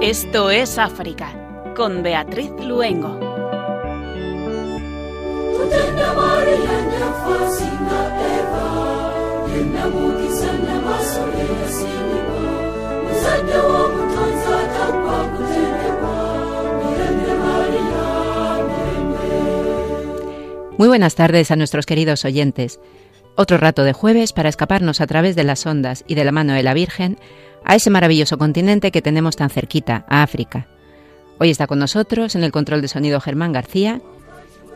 Esto es África, con Beatriz Luengo. Muy buenas tardes a nuestros queridos oyentes. Otro rato de jueves para escaparnos a través de las ondas y de la mano de la Virgen a ese maravilloso continente que tenemos tan cerquita, a África. Hoy está con nosotros en el control de sonido Germán García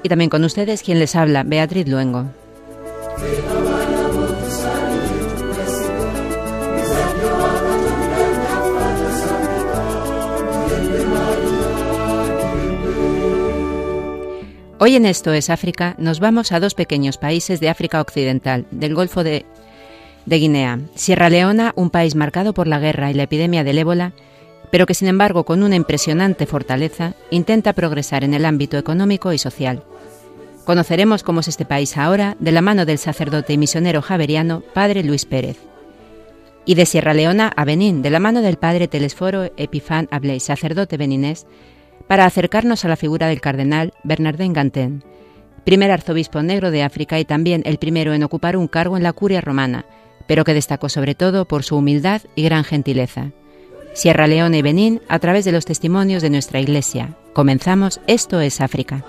y también con ustedes quien les habla, Beatriz Luengo. Hoy en Esto es África nos vamos a dos pequeños países de África Occidental, del Golfo de, Guinea. Sierra Leona, un país marcado por la guerra y la epidemia del ébola, pero que sin embargo con una impresionante fortaleza intenta progresar en el ámbito económico y social. Conoceremos cómo es este país ahora de la mano del sacerdote y misionero javeriano Padre Luis Pérez. Y de Sierra Leona a Benín, de la mano del Padre Telesforo Epifán Abley, sacerdote beninés, para acercarnos a la figura del cardenal Bernardin Gantin, primer arzobispo negro de África y también el primero en ocupar un cargo en la curia romana, pero que destacó sobre todo por su humildad y gran gentileza. Sierra Leona y Benín a través de los testimonios de nuestra Iglesia. Comenzamos Esto es África.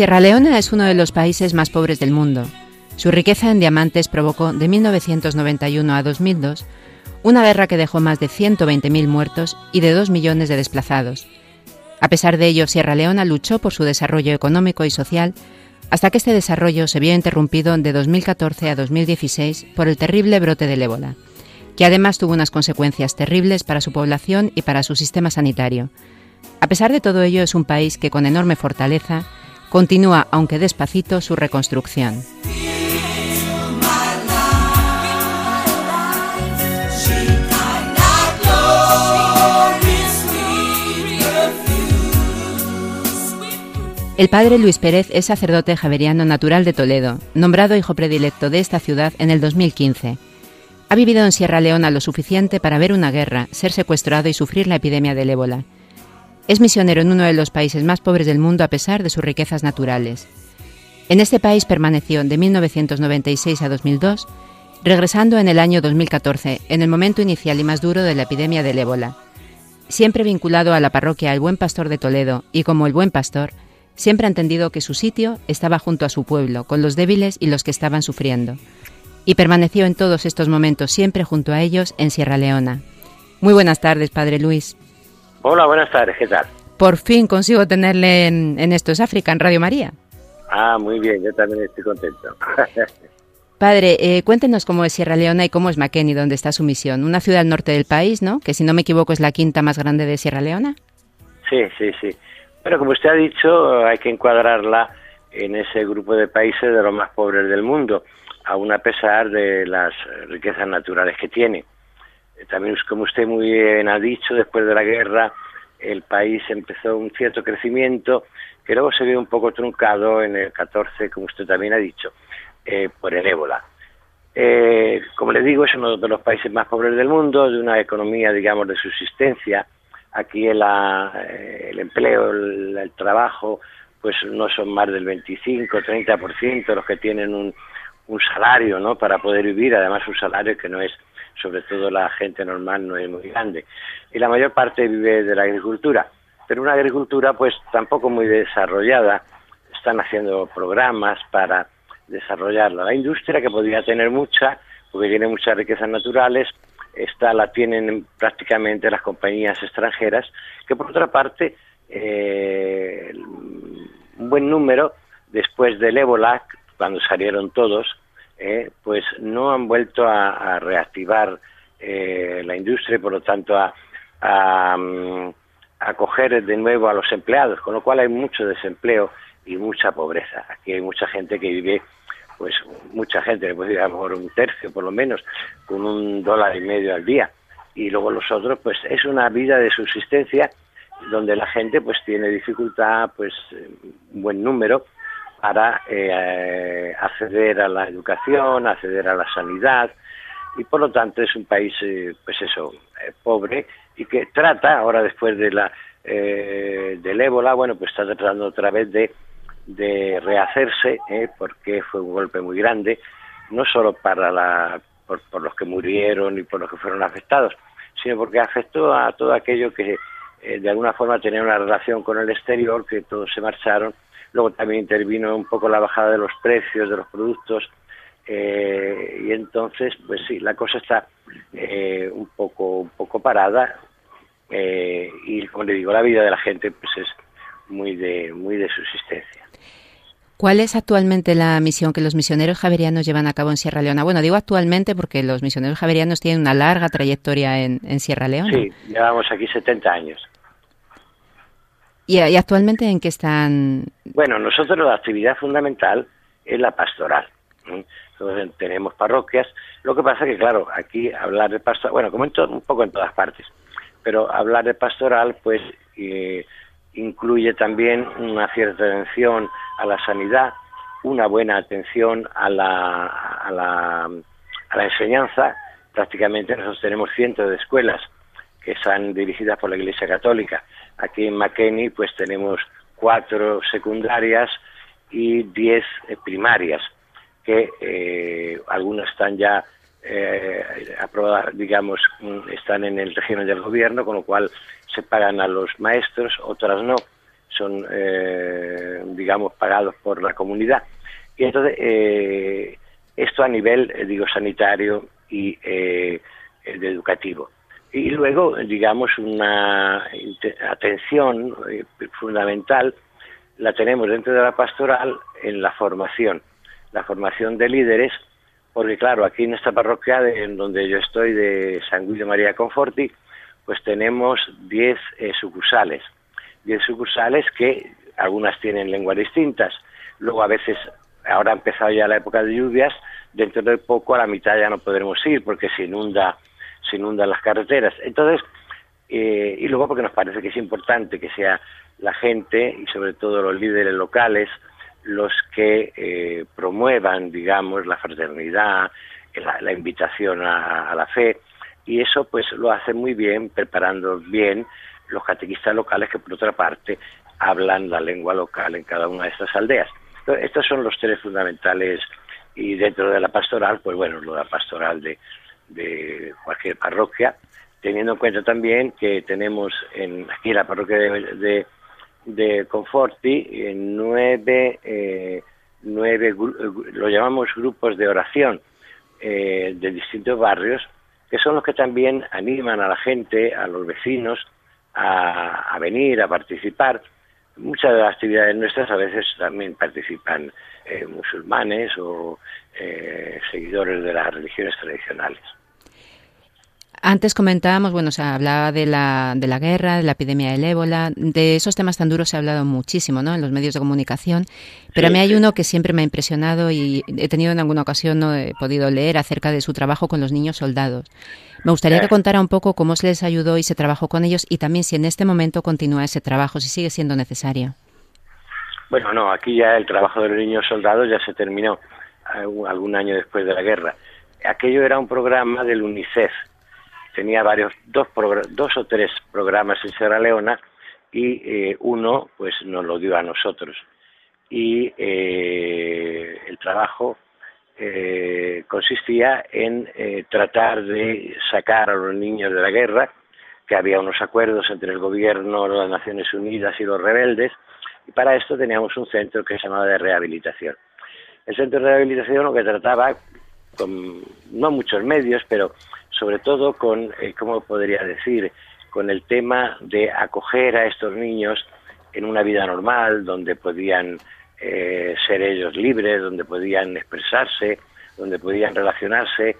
Sierra Leona es uno de los países más pobres del mundo. Su riqueza en diamantes provocó de 1991 a 2002 una guerra que dejó más de 120.000 muertos y de 2 millones de desplazados. A pesar de ello, Sierra Leona luchó por su desarrollo económico y social hasta que este desarrollo se vio interrumpido de 2014 a 2016 por el terrible brote del ébola, que además tuvo unas consecuencias terribles para su población y para su sistema sanitario. A pesar de todo ello, es un país que con enorme fortaleza continúa, aunque despacito, su reconstrucción. El padre Luis Pérez es sacerdote javeriano natural de Toledo, nombrado hijo predilecto de esta ciudad en el 2015. Ha vivido en Sierra Leona lo suficiente para ver una guerra, ser secuestrado y sufrir la epidemia del ébola. Es misionero en uno de los países más pobres del mundo a pesar de sus riquezas naturales. En este país permaneció de 1996 a 2002, regresando en el año 2014, en el momento inicial y más duro de la epidemia del ébola. Siempre vinculado a la parroquia El Buen Pastor de Toledo y como el Buen Pastor, siempre ha entendido que su sitio estaba junto a su pueblo, con los débiles y los que estaban sufriendo. Y permaneció en todos estos momentos siempre junto a ellos en Sierra Leona. Muy buenas tardes, Padre Luis. Hola, buenas tardes, ¿qué tal? Por fin consigo tenerle en, Esto es África, en Radio María. Ah, muy bien, yo también estoy contento. Padre, eh, cuéntenos cómo es Sierra Leona y cómo es Makeni, donde está su misión. Una ciudad al norte del país, ¿no? Que si no me equivoco es la quinta más grande de Sierra Leona. Sí, sí, sí. Pero como usted ha dicho, hay que encuadrarla en ese grupo de países de los más pobres del mundo, aún a pesar de las riquezas naturales que tiene. También, como usted muy bien ha dicho, después de la guerra el país empezó un cierto crecimiento que luego se vio un poco truncado en el 14, como usted también ha dicho, eh, por el ébola. Eh, como le digo, es uno de los países más pobres del mundo, de una economía, digamos, de subsistencia. Aquí el, eh, el empleo, el, trabajo, pues no son más del 25, 30% los que tienen un, un salario, ¿no? Para poder vivir, además un salario que no es sobre todo la gente normal no es muy grande. Y la mayor parte vive de la agricultura, pero una agricultura pues tampoco muy desarrollada. Están haciendo programas para desarrollarla. La industria, que podría tener mucha, porque tiene muchas riquezas naturales, esta la tienen prácticamente las compañías extranjeras, que por otra parte, eh, un buen número, después del ébola, cuando salieron todos, eh, pues no han vuelto a, reactivar eh, la industria y por lo tanto a, a, mm, coger de nuevo a los empleados, con lo cual hay mucho desempleo y mucha pobreza. Aquí hay mucha gente que vive, pues mucha gente, pues a lo mejor un tercio por lo menos, con un dólar y medio al día. Y luego los otros, pues es una vida de subsistencia donde la gente pues tiene dificultad, pues un buen número, para eh, acceder a la educación, acceder a la sanidad y por lo tanto es un país, eh, pues eso, eh, pobre y que trata ahora después de la del ébola, bueno, pues está tratando otra vez de, de rehacerse porque fue un golpe muy grande, no solo para la por, por, los que murieron y por los que fueron afectados, sino porque afectó a todo aquello que de alguna forma tenía una relación con el exterior, que todos se marcharon Luego también intervino un poco la bajada de los precios de los productos eh, y entonces, pues sí, la cosa está eh, un poco un poco parada eh, y como le digo, la vida de la gente pues es muy de muy de subsistencia. ¿Cuál es actualmente la misión que los misioneros javerianos llevan a cabo en Sierra Leona? Bueno, digo actualmente porque los misioneros javerianos tienen una larga trayectoria en, en Sierra Leona. Sí, llevamos aquí 70 años. ¿Y, actualmente en qué están? Bueno, nosotros la actividad fundamental es la pastoral. tenemos parroquias. Lo que pasa que, claro, aquí hablar de pastoral, bueno, como en un poco en todas partes, pero hablar de pastoral, pues eh, incluye también una cierta atención a la sanidad, una buena atención a la, a la, a la enseñanza. Prácticamente nosotros tenemos cientos de escuelas que están dirigidas por la Iglesia Católica Aquí en McKinney pues tenemos cuatro secundarias y diez eh, primarias, que eh, algunas están ya eh, aprobadas, digamos, mm, están en el régimen del gobierno, con lo cual se pagan a los maestros, otras no, son, digamos, pagados por la comunidad. Y entonces, esto a nivel, digo, sanitario y educativo y luego, digamos, una atención eh, fundamental la tenemos dentro de la pastoral en la formación, la formación de líderes, porque claro, aquí en esta parroquia en donde yo estoy de San Guido María Conforti, pues tenemos 10 eh, sucursales, 10 sucursales que algunas tienen lenguas distintas, luego a veces, ahora ha empezado ya la época de lluvias, dentro de poco a la mitad ya no podremos ir porque se inunda se inundan las carreteras. Entonces, eh, y luego porque nos parece que es importante que sea la gente y sobre todo los líderes locales los que eh, promuevan, digamos, la fraternidad, la, invitación a, la fe, y eso pues lo hacen muy bien, preparando bien los catequistas locales que por otra parte hablan la lengua local en cada una de estas aldeas. estos son los tres fundamentales y dentro de la pastoral, pues bueno, lo de la pastoral de de cualquier parroquia, teniendo en cuenta también que tenemos en, aquí en la parroquia de, de, Conforti eh, nueve, eh, nueve, lo llamamos grupos de oración eh, de distintos barrios, que son los que también animan a la gente, a los vecinos, a, venir, a participar. muchas de las actividades nuestras a veces también participan eh, musulmanes o eh, seguidores de las religiones tradicionales. Antes comentábamos, bueno, se hablaba de la, de la guerra, de la epidemia del ébola, de esos temas tan duros se ha hablado muchísimo, ¿no? En los medios de comunicación. Pero a mí hay uno que siempre me ha impresionado y he tenido en alguna ocasión, no he podido leer acerca de su trabajo con los niños soldados. Me gustaría que contara un poco cómo se les ayudó y se trabajó con ellos y también si en este momento continúa ese trabajo, si sigue siendo necesario. Bueno, no, aquí ya el trabajo de los niños soldados ya se terminó algún año después de la guerra. Aquello era un programa del UNICEF, tenía varios, dos, dos o tres programas en Sierra Leona y eh, uno pues nos lo dio a nosotros. Y eh, el trabajo eh, consistía en tratar de sacar a los niños de la guerra, que había unos acuerdos entre el gobierno, las Naciones Unidas y los rebeldes, y para esto teníamos un centro que se llamaba de rehabilitación. El centro de rehabilitación lo que trataba, con no muchos medios, pero sobre todo con, eh, ¿cómo podría decir?, con el tema de acoger a estos niños en una vida normal, donde podían eh, ser ellos libres, donde podían expresarse, donde podían relacionarse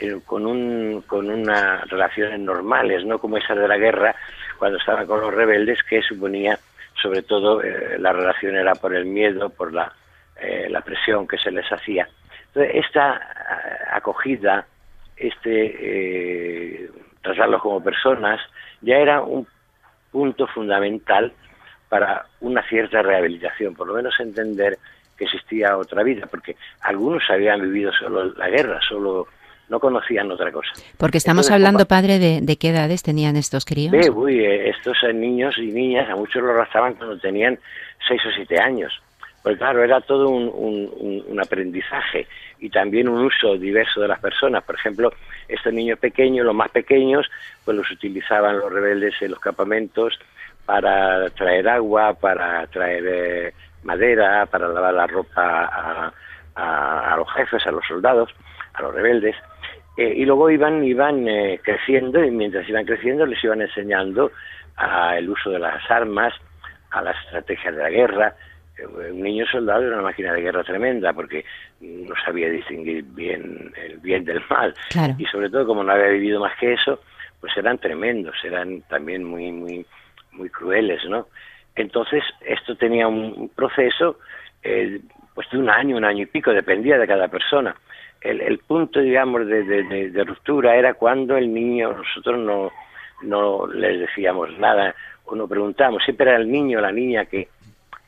eh, con, un, con unas relaciones normales, no como esas de la guerra, cuando estaban con los rebeldes, que suponía, sobre todo, la relación era por el miedo, por la, la presión que se les hacía. Entonces, esta acogida este eh, tratarlos como personas ya era un punto fundamental para una cierta rehabilitación, por lo menos entender que existía otra vida, porque algunos habían vivido solo la guerra, solo no conocían otra cosa. Porque estamos hablando, padre, de, qué edades tenían estos críos. uy, eh, estos niños y niñas, a muchos los razaban cuando tenían seis o siete años. Pues claro, era todo un, aprendizaje y también un uso diverso de las personas. Por ejemplo, estos niños pequeños, los más pequeños, pues los utilizaban los rebeldes en los campamentos para traer agua, para traer eh, madera, para lavar la ropa a, los jefes, a los soldados, a los rebeldes. Eh, y luego iban, iban eh, creciendo y mientras iban creciendo les iban enseñando el uso de las armas, a las estrategias de la guerra, un niño soldado era una máquina de guerra tremenda porque no sabía distinguir bien el bien del mal. Y sobre todo como no había vivido más que eso pues eran tremendos eran también muy muy muy crueles no entonces esto tenía un proceso eh, pues de un año un año y pico dependía de cada persona. El, el punto digamos de, de, de, ruptura era cuando el niño nosotros no no les decíamos nada o no preguntamos siempre era el niño o la niña que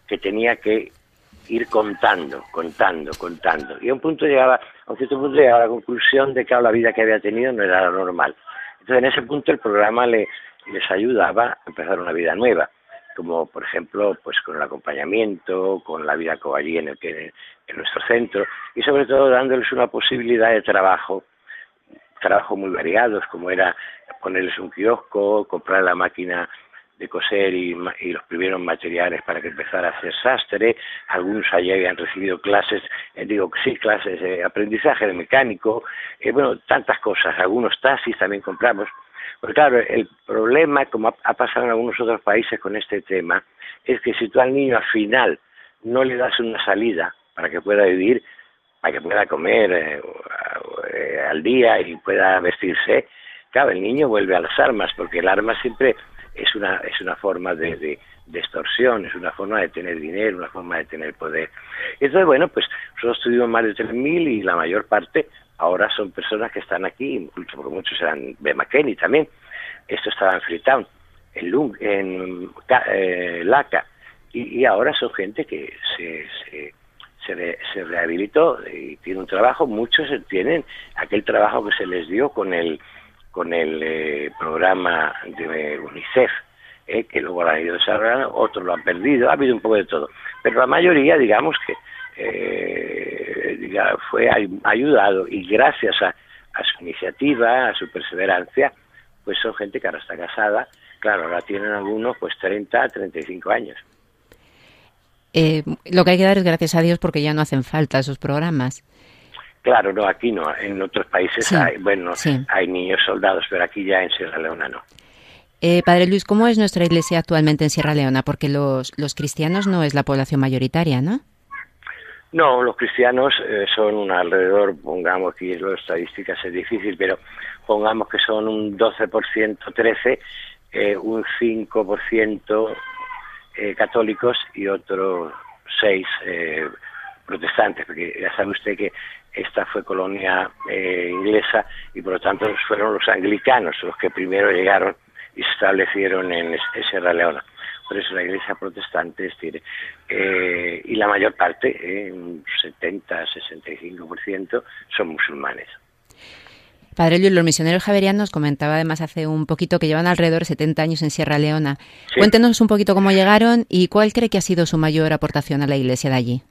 que tenía que ir contando, contando, contando. Y a un punto llegaba, a un cierto punto llegaba a la conclusión de que la vida que había tenido no era la normal. Entonces en ese punto el programa le, les ayudaba a empezar una vida nueva, como por ejemplo pues con el acompañamiento, con la vida allí en, el que, en nuestro centro y sobre todo dándoles una posibilidad de trabajo, trabajo muy variados como era ponerles un kiosco, comprar la máquina de coser y, los primeros materiales para que empezara a hacer sastre. Algunos allí habían recibido clases, eh, digo, sí, clases de aprendizaje de mecánico, eh, bueno, tantas cosas. Algunos taxis también compramos. Porque claro, el problema, como ha, pasado en algunos otros países con este tema, es que si tú al niño al final no le das una salida para que pueda vivir, para que pueda comer eh, al día y pueda vestirse, claro, el niño vuelve a las armas, porque el arma siempre es una, es una forma de, de, extorsión, es una forma de tener dinero, una forma de tener poder. Entonces, bueno, pues nosotros tuvimos más de 3.000 y la mayor parte ahora son personas que están aquí, incluso porque muchos eran de McKinney también. Esto estaba en Freetown, en, Lung, en eh, Laca, y, ahora son gente que se, se se, rehabilitó y tiene un trabajo, muchos tienen aquel trabajo que se les dio con el con el eh, programa de UNICEF, eh, que luego lo han ido desarrollando, otros lo han perdido, ha habido un poco de todo. Pero la mayoría, digamos que eh, fue ayudado y gracias a, su iniciativa, a su perseverancia, pues son gente que ahora está casada, claro, ahora tienen algunos pues 30, 35 años. lo que hay que dar es gracias a Dios porque ya no hacen falta esos programas. Claro, no, aquí no. En otros países hay, bueno, hay niños soldados, pero aquí ya en Sierra Leona no. Eh, Padre Luis, ¿cómo es nuestra iglesia actualmente en Sierra Leona? Porque los, los cristianos no es la población mayoritaria, ¿no? No, los cristianos eh, son un alrededor, pongamos que las estadísticas es difícil, pero pongamos que son un 12%, 13%, eh, un 5% eh, católicos y otros 6% eh, protestantes, porque ya sabe usted que esta fue colonia eh, inglesa y por lo tanto fueron los anglicanos los que primero llegaron y se establecieron en, Sierra Leona por eso la iglesia protestante es decir, eh, y la mayor parte, eh, un 70-65%, son musulmanes. Padre Luis, los misioneros javerianos comentaba además hace un poquito que llevan alrededor de 70 años en Sierra Leona. Cuéntenos un poquito cómo llegaron y cuál cree que ha sido su mayor aportación a la iglesia de allí.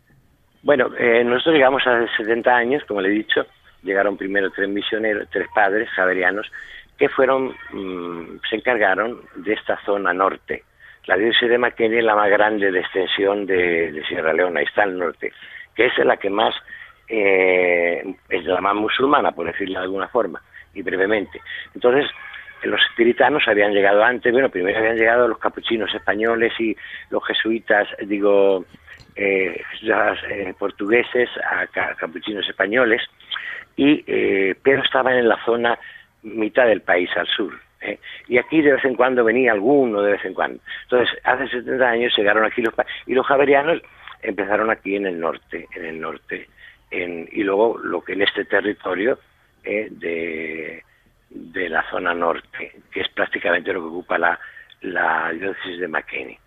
Bueno, eh, nosotros llegamos hace 70 años, como le he dicho, llegaron primero tres misioneros, tres padres javerianos, que fueron, mm, se encargaron de esta zona norte, la diócesis de McKinney es la más grande de extensión de, Sierra Leona, está al norte, que es la que más, eh, es la más musulmana, por decirlo de alguna forma, y brevemente. Entonces, los espiritanos habían llegado antes, bueno, primero habían llegado los capuchinos españoles y los jesuitas, digo, eh, eh portugueses a capuchinos españoles, y eh, pero estaban en la zona mitad del país al sur, ¿eh? Y aquí de vez en cuando venía alguno, de vez en cuando. Entonces, hace 70 años llegaron aquí los... Y los javerianos empezaron aquí en el norte, en el norte, en, y luego lo que en este territorio ¿eh? de, de la zona norte, que es prácticamente lo que ocupa la, la diócesis de McKinney.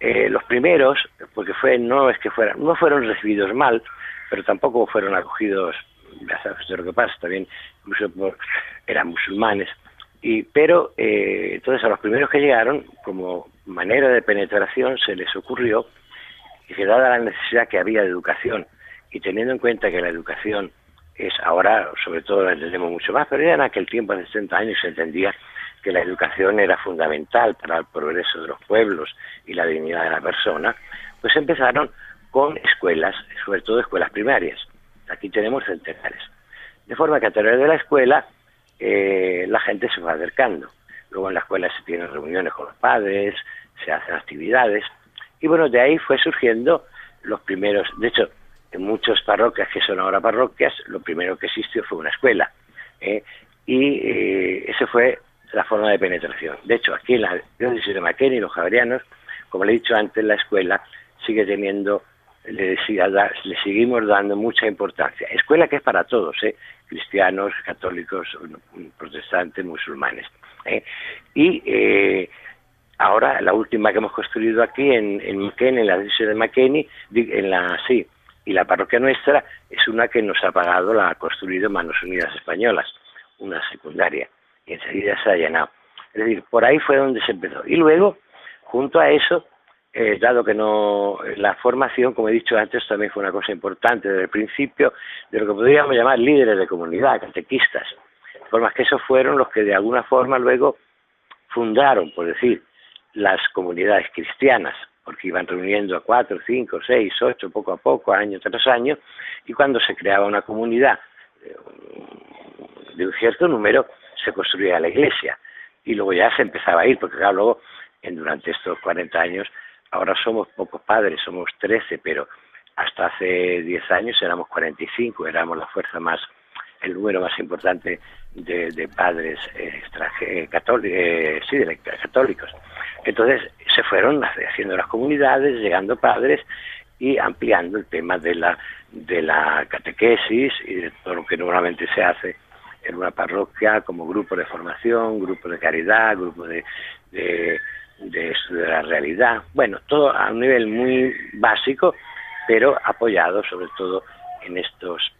Eh, los primeros, porque fue no es que fueran, no fueron recibidos mal, pero tampoco fueron acogidos, ya sabes de lo que pasa, también incluso eran musulmanes, y, pero eh, entonces a los primeros que llegaron, como manera de penetración, se les ocurrió que dada la necesidad que había de educación. Y teniendo en cuenta que la educación es ahora, sobre todo la entendemos mucho más, pero ya en aquel tiempo, hace 60 años, se entendía que la educación era fundamental para el progreso de los pueblos y la dignidad de la persona, pues empezaron con escuelas, sobre todo escuelas primarias. Aquí tenemos centenares. De forma que a través de la escuela eh, la gente se va acercando. Luego en la escuela se tienen reuniones con los padres, se hacen actividades. Y bueno, de ahí fue surgiendo los primeros, de hecho, en muchas parroquias que son ahora parroquias, lo primero que existió fue una escuela. ¿eh? Y eh, esa fue la forma de penetración. De hecho, aquí en la diócesis de McKinney, los javerianos, como le he dicho antes, la escuela sigue teniendo le, le seguimos dando mucha importancia. Escuela que es para todos, ¿eh? cristianos, católicos, protestantes, musulmanes. ¿eh? Y eh, ahora la última que hemos construido aquí en, en en la diócesis de McKinney, sí, y la parroquia nuestra es una que nos ha pagado, la ha construido Manos Unidas Españolas, una secundaria, y enseguida se ha llenado. Es decir, por ahí fue donde se empezó. Y luego, junto a eso, eh, dado que no la formación, como he dicho antes, también fue una cosa importante desde el principio de lo que podríamos llamar líderes de comunidad, catequistas, de forma que esos fueron los que de alguna forma luego fundaron, por decir, las comunidades cristianas, porque iban reuniendo a cuatro, cinco, seis, ocho, poco a poco, año tras año, y cuando se creaba una comunidad eh, de un cierto número, se construía la iglesia, y luego ya se empezaba a ir, porque claro, luego, en, durante estos 40 años, Ahora somos pocos padres, somos 13, pero hasta hace 10 años éramos 45, éramos la fuerza más, el número más importante de, padres eh, católicos, eh, sí, católicos. Entonces se fueron haciendo las comunidades, llegando padres y ampliando el tema de la, de la catequesis y de todo lo que normalmente se hace en una parroquia como grupo de formación, grupo de caridad, grupo de de, la realidad. Bueno, todo a un nivel muy básico, pero apoyado sobre todo en estos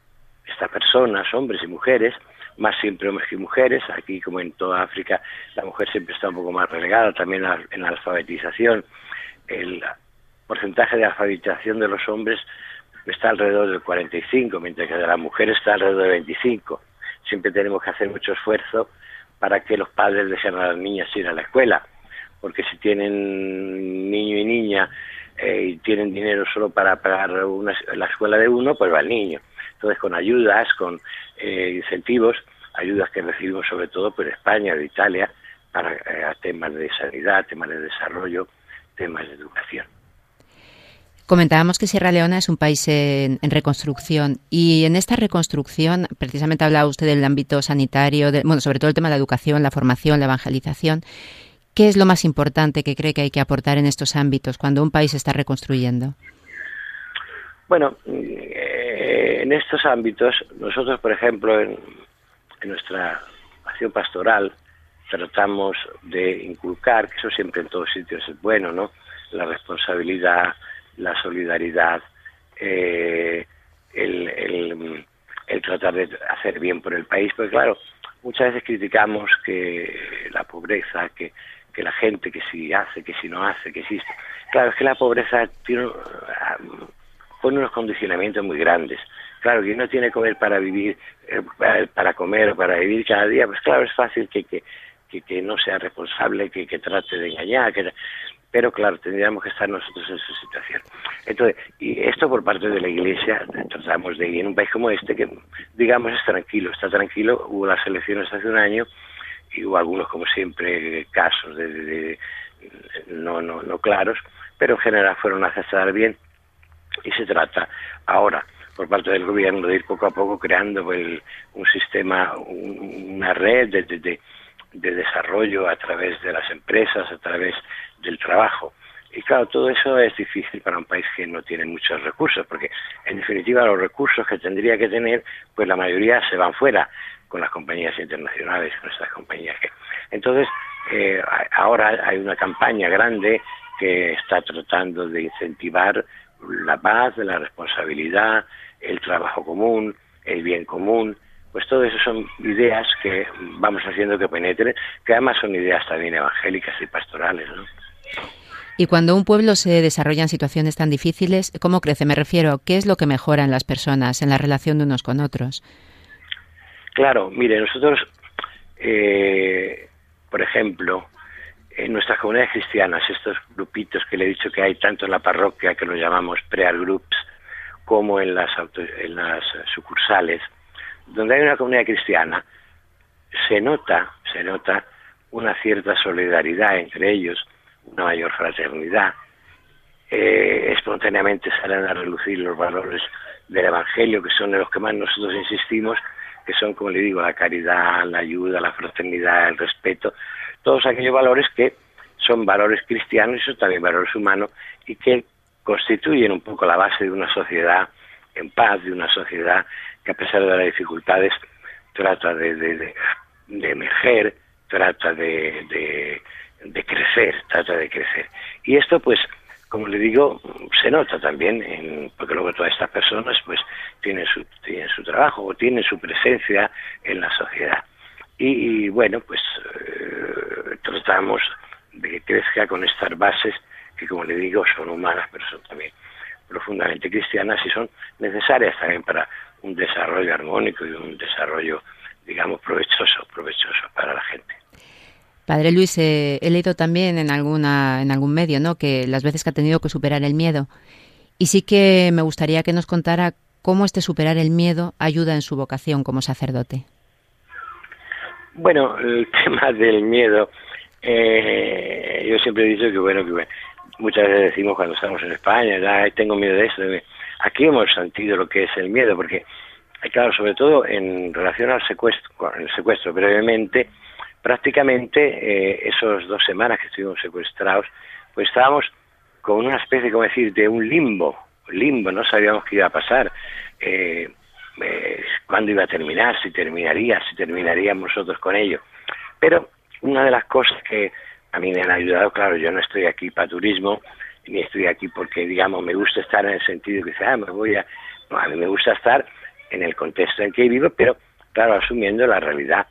estas personas, hombres y mujeres, más siempre hombres que mujeres. Aquí, como en toda África, la mujer siempre está un poco más relegada, también en la alfabetización. El porcentaje de alfabetización de los hombres está alrededor del 45, mientras que de las mujeres está alrededor del 25. Siempre tenemos que hacer mucho esfuerzo para que los padres dejen a las niñas ir a la escuela porque si tienen niño y niña eh, y tienen dinero solo para pagar la escuela de uno, pues va el niño. Entonces, con ayudas, con eh, incentivos, ayudas que recibimos sobre todo por España, de Italia, para eh, temas de sanidad, temas de desarrollo, temas de educación. Comentábamos que Sierra Leona es un país en, reconstrucción y en esta reconstrucción, precisamente hablaba usted del ámbito sanitario, bueno, sobre todo el tema de la educación, la formación, la evangelización. ¿Qué es lo más importante que cree que hay que aportar en estos ámbitos cuando un país está reconstruyendo? Bueno, eh, en estos ámbitos, nosotros, por ejemplo, en, en nuestra acción pastoral, tratamos de inculcar, que eso siempre en todos sitios es bueno, ¿no? La responsabilidad, la solidaridad, eh, el, el, tratar de hacer bien por el país, porque claro, muchas veces criticamos que la pobreza, que, que la gente que si hace, que si no hace, que existe. Claro, es que la pobreza tiene, pone unos condicionamientos muy grandes. Claro, que uno tiene que comer para vivir, eh, para comer o para vivir cada día, pues claro, es fácil que, que, que, no sea responsable, que, que trate de engañar, que, pero claro, tendríamos que estar nosotros en esa situación. Entonces, y esto por parte de la Iglesia, tratamos de ir en un país como este, que digamos es tranquilo, está tranquilo, hubo las elecciones hace un año y hubo algunos, como siempre, casos de, no, no, no claros, pero en general fueron aceptadas bien y se trata ahora por parte del gobierno de ir poco a poco creando pues, un sistema, una red de, de, de desarrollo a través de las empresas, a través del trabajo. Y claro, todo eso es difícil para un país que no tiene muchos recursos, porque en definitiva los recursos que tendría que tener, pues la mayoría se van fuera con las compañías internacionales, con estas compañías que... Entonces, eh, ahora hay una campaña grande que está tratando de incentivar la paz, la responsabilidad, el trabajo común, el bien común, pues todo eso son ideas que vamos haciendo que penetren, que además son ideas también evangélicas y pastorales, ¿no? Y cuando un pueblo se desarrolla en situaciones tan difíciles, ¿cómo crece? Me refiero, ¿qué es lo que mejora en las personas, en la relación de unos con otros? Claro, mire, nosotros, eh, por ejemplo, en nuestras comunidades cristianas, estos grupitos que le he dicho que hay tanto en la parroquia, que los llamamos prayer groups, como en las, en las sucursales, donde hay una comunidad cristiana, se nota, se nota una cierta solidaridad entre ellos, una mayor fraternidad. Eh, espontáneamente salen a relucir los valores del Evangelio, que son de los que más nosotros insistimos, que son, como le digo, la caridad, la ayuda, la fraternidad, el respeto, todos aquellos valores que son valores cristianos y son también valores humanos y que constituyen un poco la base de una sociedad en paz, de una sociedad que a pesar de las dificultades trata de, de, de emerger, trata de, de, crecer, trata de crecer. Y esto, pues, como le digo, se nota también, en, porque luego todas estas personas, pues, tienen su, tienen su trabajo o tienen su presencia en la sociedad. Y, bueno, pues, eh, tratamos de que crezca con estas bases que, como le digo, son humanas, pero son también profundamente cristianas y son necesarias también para un desarrollo armónico y un desarrollo, digamos, provechoso, provechoso. Padre Luis, eh, he leído también en alguna en algún medio, ¿no? Que las veces que ha tenido que superar el miedo. Y sí que me gustaría que nos contara cómo este superar el miedo ayuda en su vocación como sacerdote. Bueno, el tema del miedo, eh, yo siempre he dicho que bueno, que muchas veces decimos cuando estamos en España, ya tengo miedo de eso. Aquí hemos sentido lo que es el miedo, porque, claro, sobre todo en relación al secuestro, el secuestro brevemente, prácticamente eh, esos dos semanas que estuvimos secuestrados, pues estábamos con una especie, como decir, de un limbo, limbo, no sabíamos qué iba a pasar, eh, eh, cuándo iba a terminar, si terminaría, si terminaríamos nosotros con ello. Pero una de las cosas que a mí me han ayudado, claro, yo no estoy aquí para turismo, ni estoy aquí porque, digamos, me gusta estar en el sentido que, ah, me voy a... No, a mí me gusta estar en el contexto en que vivo, pero, claro, asumiendo la realidad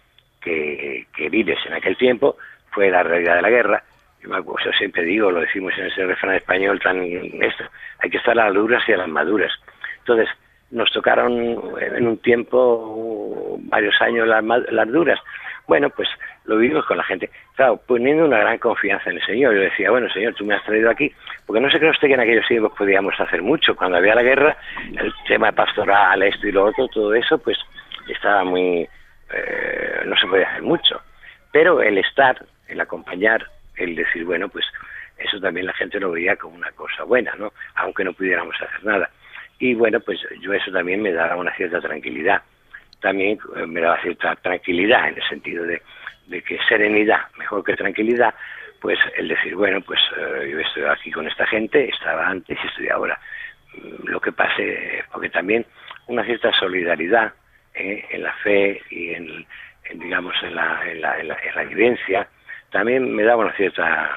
que, vives en aquel tiempo fue la realidad de la guerra. Yo, siempre digo, lo decimos en ese refrán español tan esto, hay que estar a las duras y a las maduras. Entonces, nos tocaron en un tiempo, varios años, las, las duras. Bueno, pues lo vivimos con la gente. Claro, poniendo una gran confianza en el Señor. Yo decía, bueno, Señor, tú me has traído aquí, porque no se cree usted que en aquellos tiempos podíamos hacer mucho. Cuando había la guerra, el tema pastoral, esto y lo otro, todo eso, pues estaba muy, eh, no se puede hacer mucho. Pero el estar el acompañar, el decir, bueno, pues eso también la gente lo veía como una cosa buena, ¿no? Aunque no pudiéramos hacer nada. Y bueno, pues yo eso también me daba una cierta tranquilidad. También eh, me daba cierta tranquilidad en el sentido de, de que serenidad, mejor que tranquilidad, pues el decir, bueno, pues eh, yo estoy aquí con esta gente, estaba antes y estoy ahora. Mm, lo que pase, porque también una cierta solidaridad ¿eh? en la fe y en, digamos, en la, en, la, en, la, vivencia, también me daba una cierta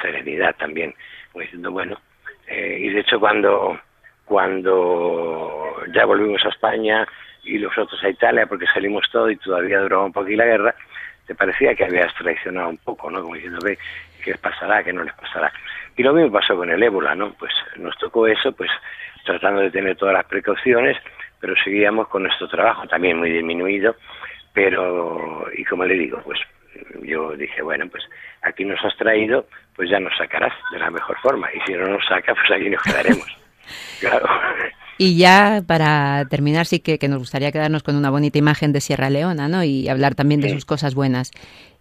serenidad también, como diciendo, bueno, eh, y de hecho cuando, cuando ya volvimos a España y los otros a Italia, porque salimos todo y todavía duraba un poquito la guerra, te parecía que habías traicionado un poco, ¿no? Como diciendo, ve, ¿qué les pasará? ¿Qué no les pasará? Y lo mismo pasó con el ébola, ¿no? Pues nos tocó eso, pues tratando de tener todas las precauciones, pero seguíamos con nuestro trabajo, también muy disminuido, pero, y como le digo, pues yo dije, bueno, pues aquí nos has traído, pues ya nos sacarás de la mejor forma, y si no nos saca, pues aquí nos quedaremos. claro. Y ya para terminar, sí que, nos gustaría quedarnos con una bonita imagen de Sierra Leona, ¿no? Y hablar también de sus cosas buenas.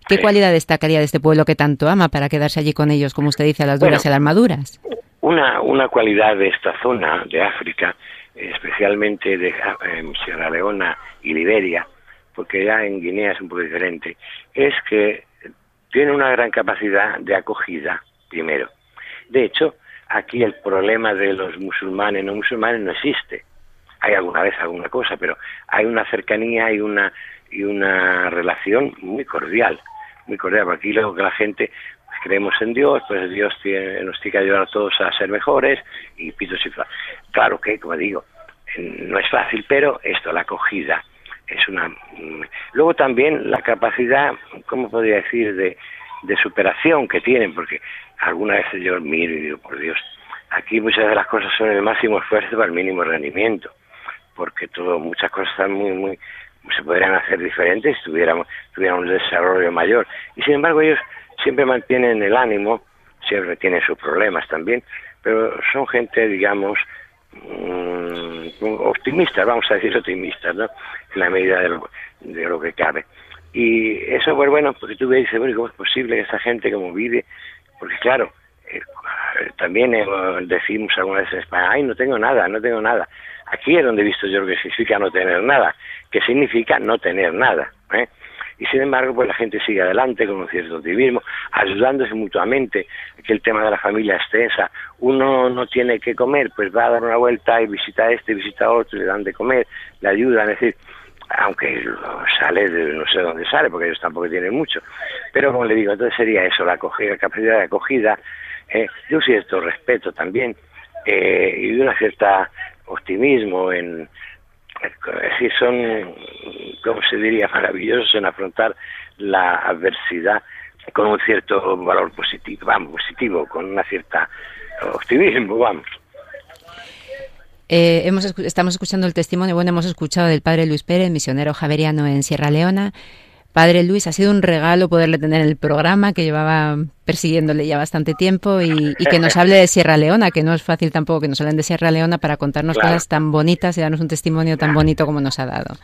¿Qué cualidad destacaría de este pueblo que tanto ama para quedarse allí con ellos, como usted dice, a las duras y a las maduras? Una, una cualidad de esta zona de África, especialmente de Sierra Leona y Liberia, porque ya en Guinea es un poco diferente, es que tiene una gran capacidad de acogida, primero. De hecho, aquí el problema de los musulmanes no musulmanes no existe. Hay alguna vez alguna cosa, pero hay una cercanía y una y una relación muy cordial, muy cordial. Porque aquí luego que la gente creemos en Dios, pues Dios tiene, nos tiene que ayudar a todos a ser mejores y pitos y Claro que, como digo, no es fácil, pero esto, la acogida, es una... Mm, luego también la capacidad, ¿cómo podría decir?, de, superación que tienen, porque alguna vez yo miro y digo, por Dios, aquí muchas de las cosas son el máximo esfuerzo para el mínimo rendimiento, porque todo, muchas cosas están muy, muy, se podrían hacer diferentes si tuviéramos, tuviéramos un desarrollo mayor. Y sin embargo ellos siempre mantienen el ánimo, siempre tienen sus problemas también, pero son gente, digamos, mm, optimistas, vamos a decir optimistas, ¿no? En la medida de lo, de lo que cabe. Y eso, pues bueno, porque tú ves, bueno, ¿cómo es posible que esa gente como vive? Porque claro, eh, también decimos algunas veces en España, ay, no tengo nada, no tengo nada. Aquí es donde he visto yo lo que significa no tener nada, que significa no tener nada. ¿eh? Y sin embargo, pues la gente sigue adelante con un cierto optimismo, ayudándose mutuamente, que el tema de la familia es tensa. Uno no tiene que comer, pues va a dar una vuelta y visita a este, visita a otro, le dan de comer, le ayudan, es decir, aunque sale de no sé dónde sale, porque ellos tampoco tienen mucho. Pero como le digo, entonces sería eso, la, capacidad de acogida, eh, de un cierto respeto también, eh, y de una cierta optimismo en, decir, son, como se diría, maravillosos en afrontar la adversidad con un cierto valor positivo, vamos, positivo, con una cierta optimismo, vamos. Eh, hemos, estamos escuchando el testimonio, bueno, hemos escuchado del padre Luis Pérez, misionero javeriano en Sierra Leona. Padre Luis, ha sido un regalo poderle tener en el programa que llevaba persiguiéndole ya bastante tiempo y, que nos hable de Sierra Leona, que no es fácil tampoco que nos hablen de Sierra Leona para contarnos cosas tan bonitas y darnos un testimonio tan bonito como nos ha dado.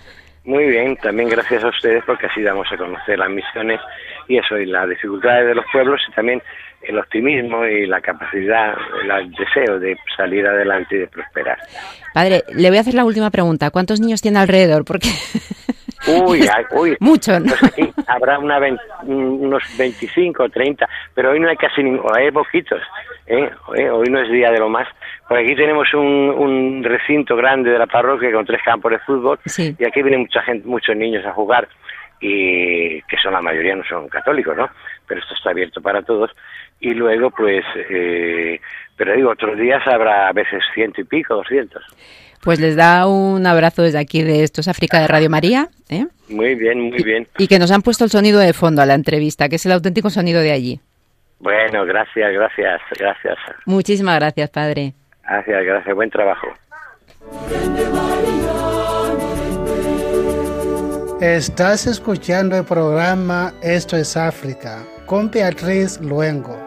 Muy bien, también gracias a ustedes porque así damos a conocer las misiones y eso, y las dificultades de los pueblos y también el optimismo y la capacidad, el deseo de salir adelante y de prosperar. Padre, le voy a hacer la última pregunta. ¿Cuántos niños tiene alrededor? Porque Uy, uy. Mucho, ¿no? Pues habrá una unos 25 o 30, pero hoy no hay casi ninguno, hay poquitos. ¿eh? Hoy no es día de lo más. Por aquí tenemos un, un recinto grande de la parroquia con tres campos de fútbol y aquí viene mucha gente, muchos niños a jugar y que son la mayoría no son católicos, ¿no? Pero esto está abierto para todos y luego pues eh, pero digo otros días habrá a veces ciento y pico doscientos pues les da un abrazo desde aquí de Estos África de Radio María ¿eh? muy bien muy bien. y, que nos han puesto el sonido de fondo a la entrevista que es el auténtico sonido de allí. Bueno gracias gracias gracias. Muchísimas gracias padre. Gracias gracias buen trabajo. Estás escuchando el programa Esto es África con Beatriz Luengo.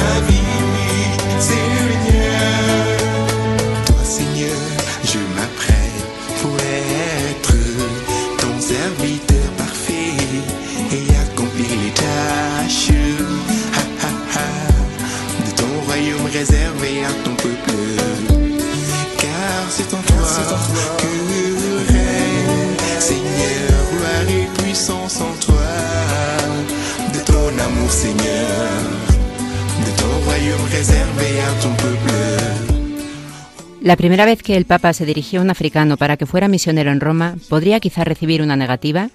ma vie, Seigneur. Toi, Seigneur, je m'apprête pour être ton serviteur parfait et accomplir les tâches ha, ha, ha, de ton royaume réservé à ton peuple. Car c'est en toi que règne, Seigneur, gloire et puissance en toi, de ton amour, Seigneur, La primera vez que el Papa se dirigió a un africano para que fuera misionero en Roma, podría quizá recibir una negativa.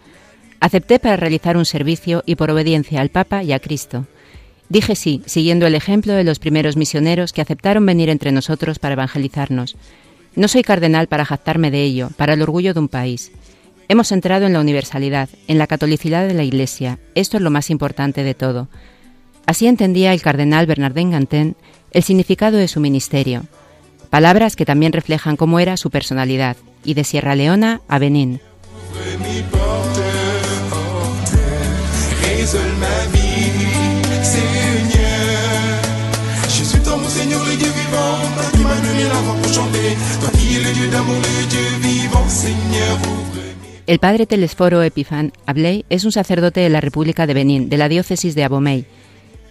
Acepté para realizar un servicio y por obediencia al Papa y a Cristo. Dije sí, siguiendo el ejemplo de los primeros misioneros que aceptaron venir entre nosotros para evangelizarnos. No soy cardenal para jactarme de ello, para el orgullo de un país. Hemos entrado en la universalidad, en la catolicidad de la Iglesia. Esto es lo más importante de todo. Así entendía el cardenal Bernardin Gantin el significado de su ministerio. Palabras que también reflejan cómo era su personalidad, y de Sierra Leona a Benín. El padre Telesforo Epifan Abley es un sacerdote de la República de Benín, de la diócesis de Abomey.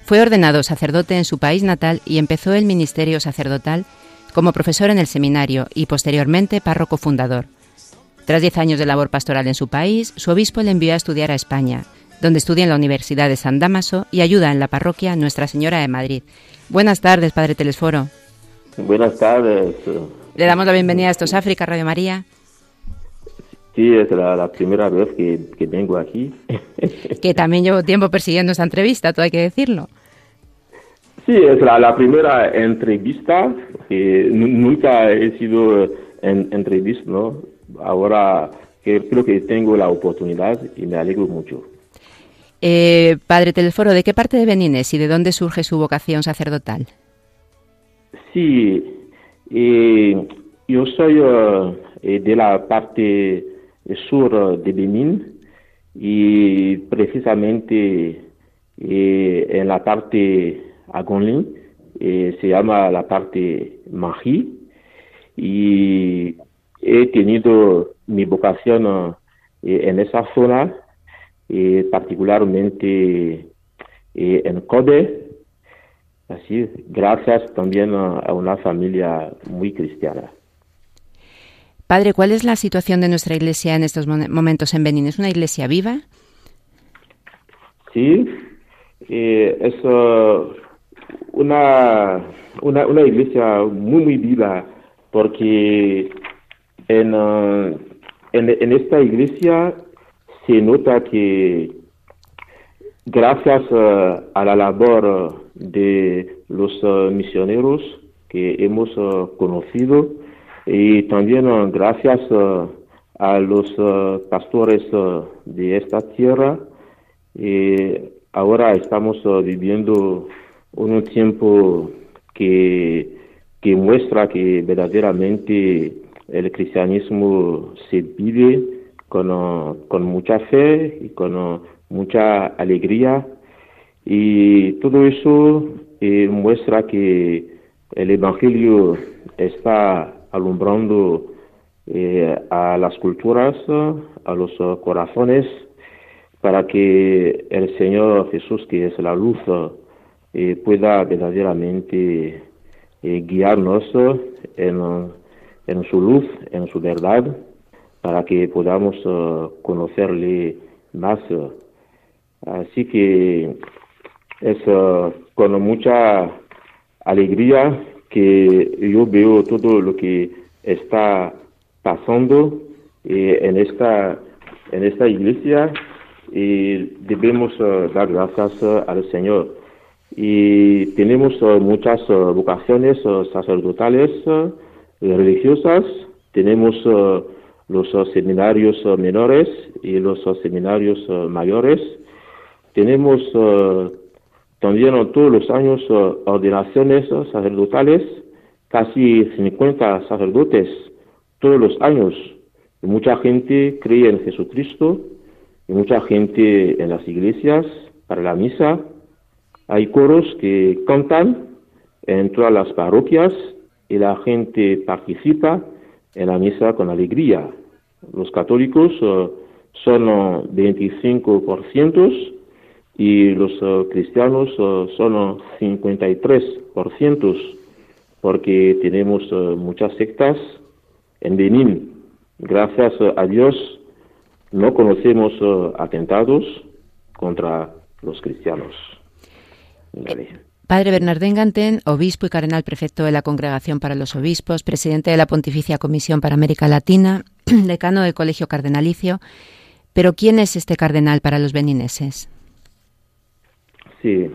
Fue ordenado sacerdote en su país natal y empezó el ministerio sacerdotal como profesor en el seminario y posteriormente párroco fundador. Tras diez años de labor pastoral en su país, su obispo le envió a estudiar a España, donde estudia en la Universidad de San Damaso y ayuda en la parroquia Nuestra Señora de Madrid. Buenas tardes, Padre Telesforo. Buenas tardes. Le damos la bienvenida a Estos África, Radio María, Sí, es la, la primera vez que, que vengo aquí. que también llevo tiempo persiguiendo esta entrevista, todo hay que decirlo. Sí, es la, la primera entrevista. que nu- nunca he sido en entrevista, ¿no? Ahora que creo que tengo la oportunidad y me alegro mucho. Eh, padre Telesforo, ¿de qué parte de Benín es y de dónde surge su vocación sacerdotal? Sí, eh, yo soy eh, de la parte sur de Benín y precisamente eh, en la parte Agonlin eh, se llama la parte Mají y he tenido mi vocación eh, en esa zona, particularmente en Kobe, Así, gracias también a una familia muy cristiana. Padre, ¿cuál es la situación de nuestra iglesia en estos momentos en Benín? ¿Es una iglesia viva? Sí, es una, una, una iglesia muy, muy viva porque en, uh, en, en esta iglesia se nota que gracias uh, a la labor uh, de los misioneros que hemos conocido y también uh, gracias uh, a los uh, pastores de esta tierra, eh, ahora estamos viviendo un tiempo que, que muestra que verdaderamente el cristianismo se vive con, con mucha fe y con mucha alegría. Y todo eso eh, muestra que el Evangelio está alumbrando eh, a las culturas, a los uh, corazones, para que el Señor Jesús, que es la luz, eh, pueda verdaderamente eh, guiarnos en, en su luz, en su verdad, para que podamos conocerle más. Así que es con mucha alegría que yo veo todo lo que está pasando eh, en esta en esta iglesia y debemos uh, dar gracias uh, al Señor y tenemos eh, muchas eh, vocaciones eh, sacerdotales eh, religiosas. Tenemos eh, los eh, seminarios eh, menores y los eh, seminarios eh, mayores. Tenemos eh, también todos los años eh, ordenaciones eh, sacerdotales, casi 50 sacerdotes todos los años. Mucha gente cree en Jesucristo y mucha gente en las iglesias para la misa. Hay coros que cantan en todas las parroquias y la gente participa en la misa con alegría. Los católicos eh, son eh, 25% y los eh, cristianos eh, son 53%, porque tenemos eh, muchas sectas en Benín. Gracias a Dios no conocemos atentados contra los cristianos. Vale. Padre Bernardín Gantén, obispo y cardenal prefecto de la Congregación para los Obispos, presidente de la Pontificia Comisión para América Latina, decano del Colegio Cardenalicio. Pero ¿quién es este cardenal para los benineses? Sí,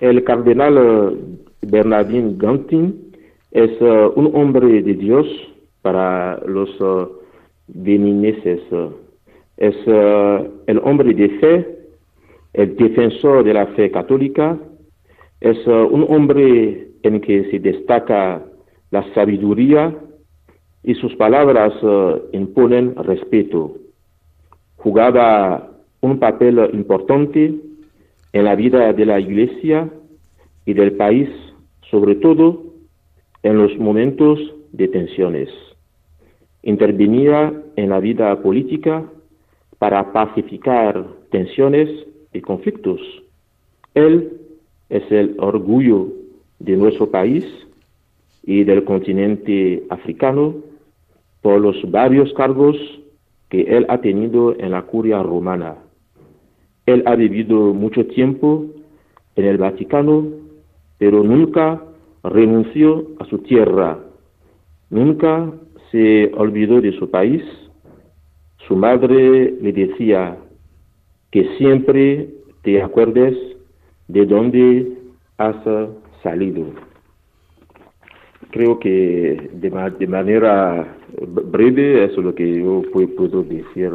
el cardenal eh, Bernardín Gantin es eh, un hombre de Dios para los benineses. Es eh, el hombre de fe, el defensor de la fe católica, es un hombre en que se destaca la sabiduría y sus palabras imponen respeto. Jugaba un papel importante en la vida de la Iglesia y del país, sobre todo en los momentos de tensiones. Intervenía en la vida política para pacificar tensiones y conflictos. Él es el orgullo de nuestro país y del continente africano por los varios cargos que él ha tenido en la curia romana. Él ha vivido mucho tiempo en el Vaticano, pero nunca renunció a su tierra, nunca se olvidó de su país. Su madre le decía que siempre te acuerdes de dónde has salido. Creo que de, ma- de manera breve es lo que yo pu- puedo decir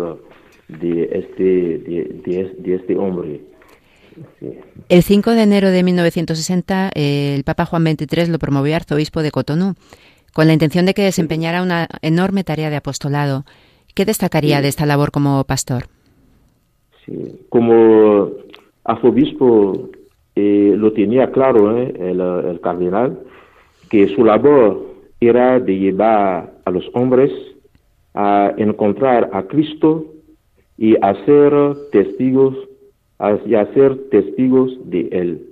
de este, de, este hombre. Sí. El 5 de enero de 1960, eh, el Papa Juan XXIII lo promovió arzobispo de Cotonú, con la intención de que desempeñara una enorme tarea de apostolado. ¿Qué destacaría de esta labor como pastor? Sí, como arzobispo eh, lo tenía claro eh, el, el cardenal, que su labor era de llevar a los hombres a encontrar a Cristo y a ser testigos, y a ser testigos de Él.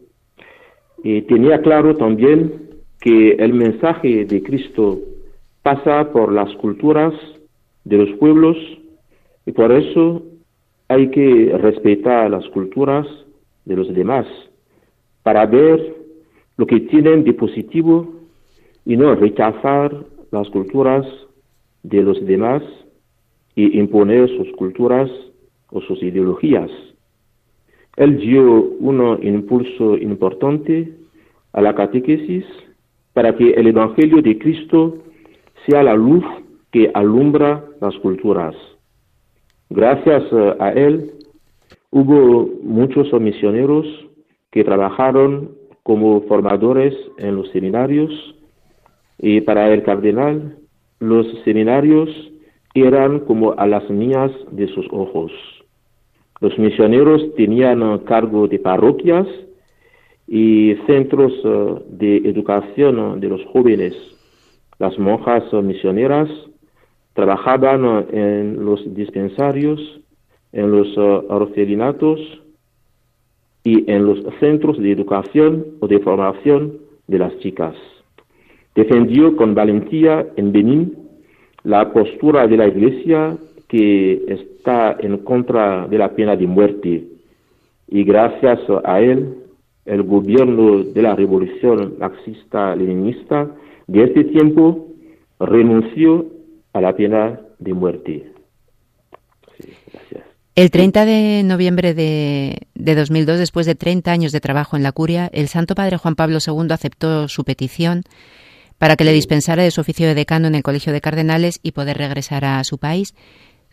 Y tenía claro también que el mensaje de Cristo pasa por las culturas de los pueblos y por eso hay que respetar las culturas de los demás para ver lo que tienen de positivo y no rechazar las culturas de los demás y imponer sus culturas o sus ideologías. Él dio un impulso importante a la catequesis para que el Evangelio de Cristo sea la luz que alumbra las culturas. Gracias eh, a él hubo muchos misioneros que trabajaron como formadores en los seminarios y para el cardenal los seminarios eran como a las niñas de sus ojos. Los misioneros tenían eh, cargo de parroquias y centros eh, de educación eh, de los jóvenes. Las monjas misioneras trabajaban en los dispensarios, en los orfelinatos y en los centros de educación o de formación de las chicas. Defendió con valentía en Benín la postura de la Iglesia que está en contra de la pena de muerte y gracias a él el gobierno de la revolución marxista-leninista de este tiempo renunció a la pena de muerte. El 30 de noviembre de, de 2002, después de 30 años de trabajo en la curia, el Santo Padre Juan Pablo II aceptó su petición para que le dispensara de su oficio de decano en el Colegio de Cardenales y poder regresar a su país.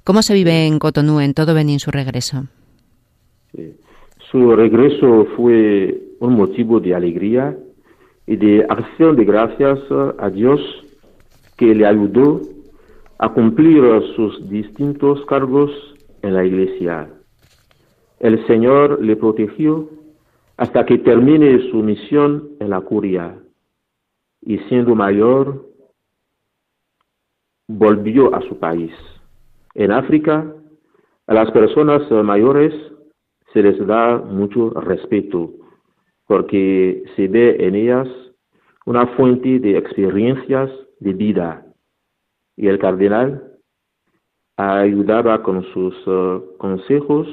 ¿Cómo se vive en Cotonú, en todo Benín, su regreso? Sí. Su regreso fue un motivo de alegría y de acción de gracias a Dios que le ayudó a cumplir sus distintos cargos en la iglesia. El Señor le protegió hasta que termine su misión en la curia y siendo mayor volvió a su país. En África, a las personas mayores se les da mucho respeto porque se ve en ellas una fuente de experiencias de vida. Y el cardenal ayudaba con sus uh, consejos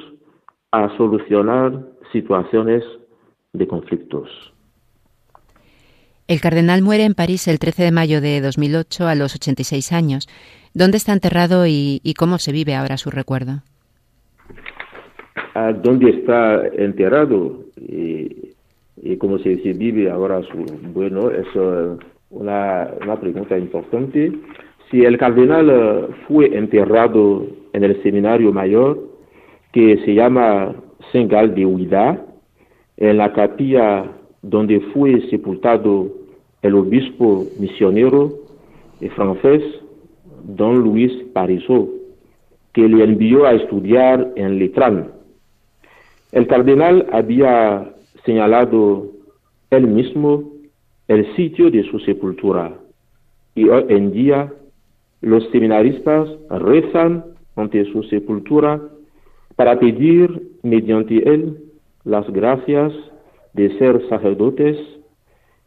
a solucionar situaciones de conflictos. El cardenal muere en París el 13 de mayo de 2008 a los 86 años. ¿Dónde está enterrado y, y cómo se vive ahora su recuerdo? ¿A dónde está enterrado? Y, y cómo se, se, vive ahora su... Bueno, es una, una pregunta importante. Si el cardenal uh, fue enterrado en el seminario mayor, que se llama Saint Gal de Huida, en la capilla donde fue sepultado el obispo misionero francés Don Luis Parisot, que le envió a estudiar en Letrán. El cardenal había señalado él mismo el sitio de su sepultura y hoy en día los seminaristas rezan ante su sepultura para pedir mediante él las gracias de ser sacerdotes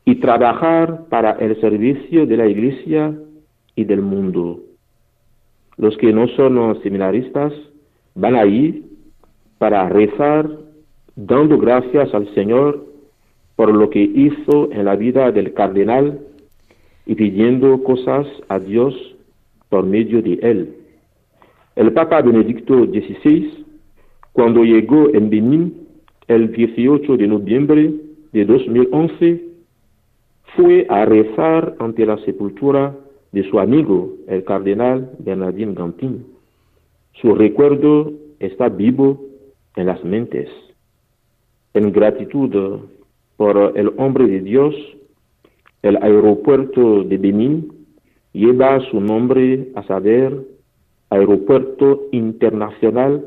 y trabajar para el servicio de la Iglesia y del mundo. Los que no son seminaristas van ahí para rezar dando gracias al Señor por lo que hizo en la vida del cardenal y pidiendo cosas a Dios por medio de él. El Papa Benedicto XVI, cuando llegó en Benín el 18 de noviembre de 2011, fue a rezar ante la sepultura de su amigo, el cardenal Bernardín Gantín. Su recuerdo está vivo en las mentes. En gratitud por el hombre de Dios, el aeropuerto de Benín lleva su nombre a saber Aeropuerto Internacional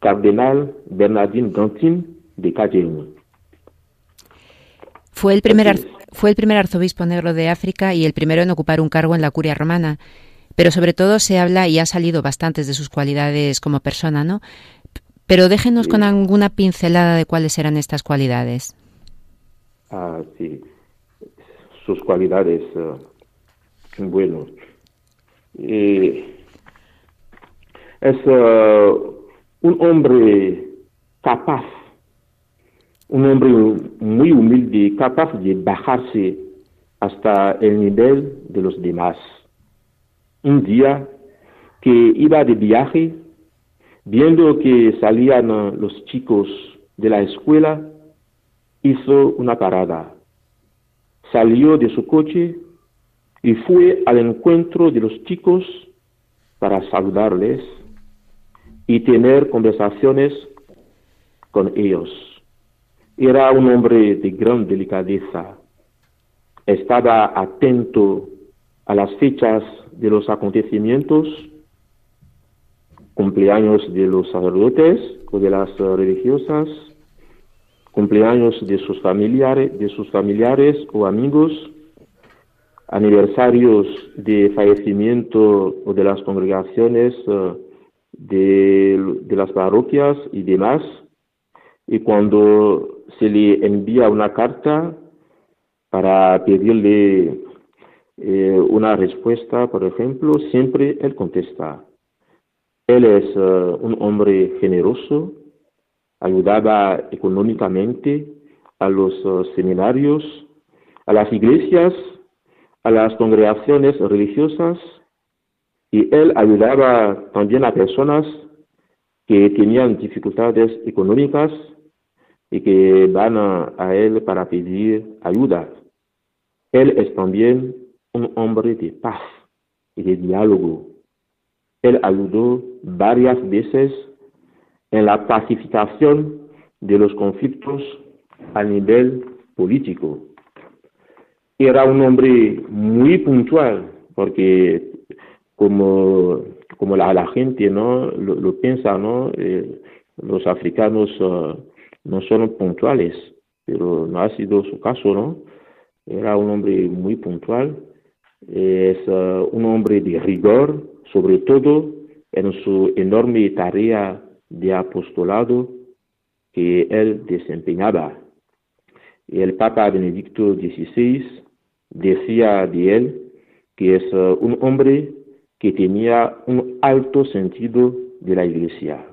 Cardenal Bernardín Gantín de Cayenne. Fue el primer fue el primer arzobispo negro de África y el primero en ocupar un cargo en la curia romana. Pero sobre todo se habla y han salido bastantes de sus cualidades como persona, ¿no? Pero déjenos con alguna pincelada de cuáles eran estas cualidades. Ah, sí. Sus cualidades, uh, bueno. Eh, es uh, un hombre capaz un hombre muy humilde, capaz de bajarse hasta el nivel de los demás. Un día que iba de viaje, viendo que salían los chicos de la escuela, hizo una parada. Salió de su coche y fue al encuentro de los chicos para saludarles y tener conversaciones con ellos. Era un hombre de gran delicadeza. Estaba atento a las fechas de los acontecimientos, cumpleaños de los sacerdotes o de las religiosas, cumpleaños de sus familiares, de sus familiares o amigos, aniversarios de fallecimiento o de las congregaciones eh, de, de las parroquias y demás. Y cuando se le envía una carta para pedirle eh, una respuesta, por ejemplo, siempre él contesta. Él es uh, un hombre generoso, ayudaba económicamente a los uh, seminarios, a las iglesias, a las congregaciones religiosas, y él ayudaba también a personas que tenían dificultades económicas y que van a, él para pedir ayuda. Él es también un hombre de paz y de diálogo. Él ayudó varias veces en la pacificación de los conflictos a nivel político. Era un hombre muy puntual, porque como, como la, la gente no lo, piensa, ¿no? Eh, los africanos uh, no son puntuales, pero no ha sido su caso, ¿no? Era un hombre muy puntual, es uh, un hombre de rigor, sobre todo en su enorme tarea de apostolado que él desempeñaba. Y el Papa Benedicto XVI decía de él que es uh, un hombre que tenía un alto sentido de la Iglesia.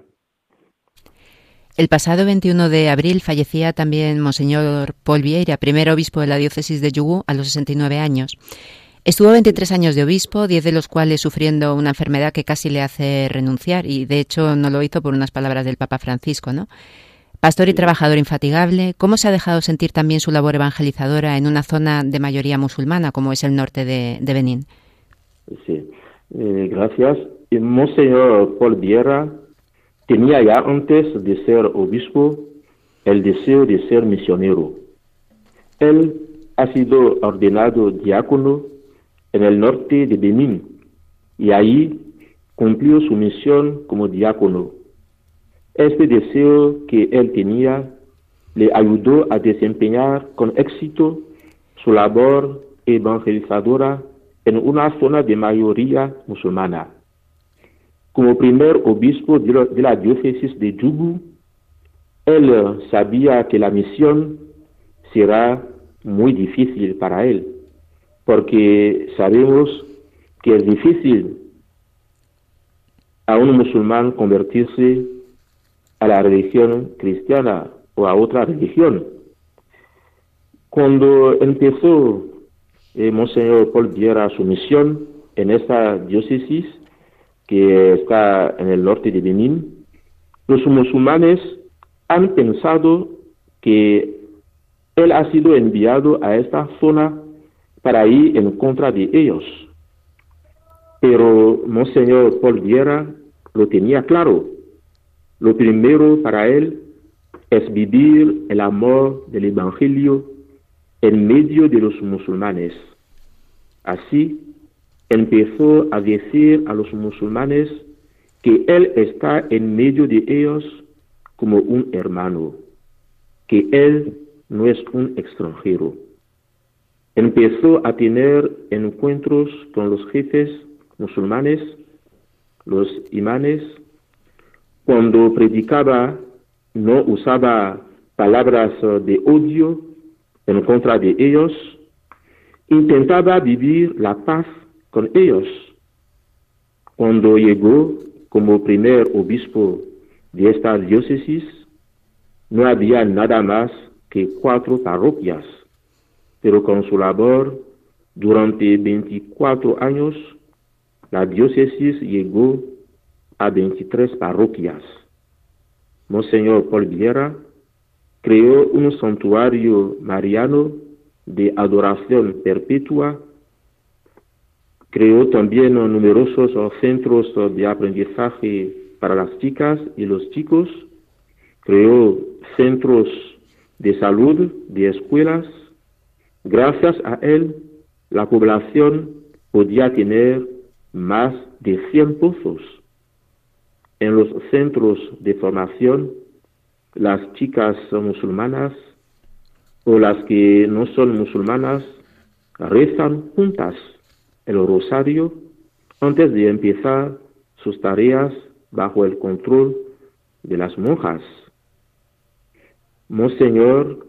El pasado 21 de abril fallecía también Monseñor Paul Vieira, primer obispo de la diócesis de Yugú, a los 69 años. Estuvo 23 años de obispo, 10 de los cuales sufriendo una enfermedad que casi le hace renunciar, y de hecho no lo hizo por unas palabras del Papa Francisco, ¿no? Pastor y trabajador infatigable, ¿cómo se ha dejado sentir también su labor evangelizadora en una zona de mayoría musulmana como es el norte de, Benín? Sí, eh, gracias. Monseñor Paul Vieira tenía ya antes de ser obispo el deseo de ser misionero. Él ha sido ordenado diácono en el norte de Benín y ahí cumplió su misión como diácono. Este deseo que él tenía le ayudó a desempeñar con éxito su labor evangelizadora en una zona de mayoría musulmana. Como primer obispo de la, diócesis de Yugu, él sabía que la misión será muy difícil para él, porque sabemos que es difícil a un musulmán convertirse a la religión cristiana o a otra religión. Cuando empezó eh, Monseñor Paul Viera su misión en esta diócesis que está en el norte de Benín, los musulmanes han pensado que él ha sido enviado a esta zona para ir en contra de ellos. Pero Monseñor Paul Viera lo tenía claro. Lo primero para él es vivir el amor del Evangelio en medio de los musulmanes. Así empezó a decir a los musulmanes que él está en medio de ellos como un hermano, que él no es un extranjero. Empezó a tener encuentros con los jefes musulmanes, los imanes, cuando predicaba no usaba palabras de odio en contra de ellos, intentaba vivir la paz con ellos. Cuando llegó como primer obispo de esta diócesis, no había nada más que cuatro parroquias, pero con su labor durante 24 años, la diócesis llegó a 23 parroquias. Monseñor Paul Vieira creó un santuario mariano de adoración perpetua, creó también numerosos centros de aprendizaje para las chicas y los chicos, creó centros de salud, de escuelas. Gracias a él, la población podía tener más de 100 pozos. En los centros de formación, las chicas musulmanas o las que no son musulmanas rezan juntas el rosario antes de empezar sus tareas bajo el control de las monjas. Monseñor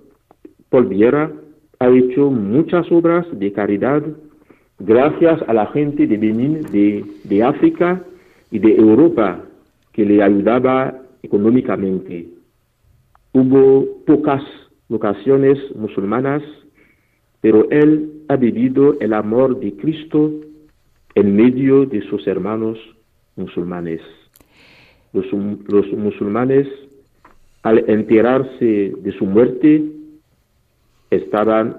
Paul Viera ha hecho muchas obras de caridad gracias a la gente de Benín, de, de África y de Europa que le ayudaba económicamente. Hubo pocas vocaciones musulmanas, pero él ha vivido el amor de Cristo en medio de sus hermanos musulmanes. los, los musulmanes, al enterarse de su muerte, estaban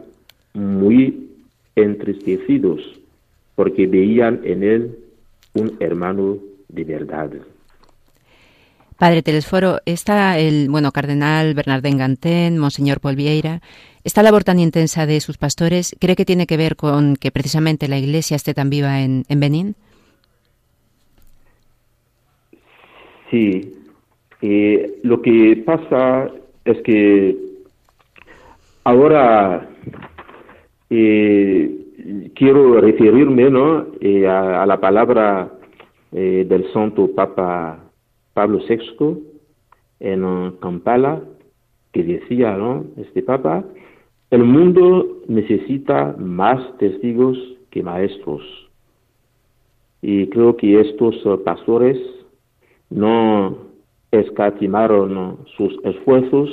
muy entristecidos porque veían en él un hermano de verdad. Padre Telesforo, está el bueno cardenal Bernardén Gantén, Monseñor Paul Vieira, esta labor tan intensa de sus pastores, ¿cree que tiene que ver con que precisamente la Iglesia esté tan viva en, en Benín? Sí, eh, lo que pasa es que ahora eh, quiero referirme ¿no? Eh, a, a, la palabra eh, del Santo Papa Pablo VI en Kampala, que decía ¿no? este Papa, el mundo necesita más testigos que maestros. Y creo que estos pastores no escatimaron sus esfuerzos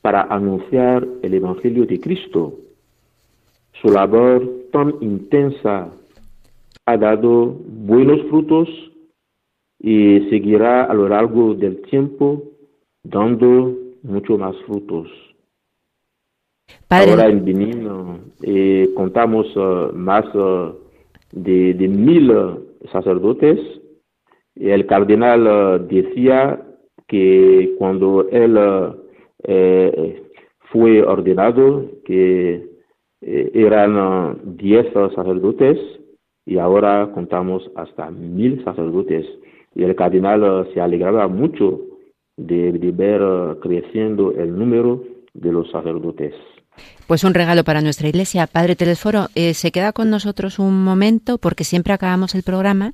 para anunciar el Evangelio de Cristo. Su labor tan intensa ha dado buenos frutos y seguirá a lo largo del tiempo dando mucho más frutos. Padre. Ahora en Benín eh, contamos uh, más uh, de, de, mil sacerdotes. El cardenal uh, decía que cuando él eh, fue ordenado, que eh, eran diez sacerdotes y ahora contamos hasta mil sacerdotes. Y el cardenal se alegraba mucho de, de ver creciendo el número de los sacerdotes. Pues un regalo para nuestra iglesia. Padre Telesforo, eh, se queda con nosotros un momento porque siempre acabamos el programa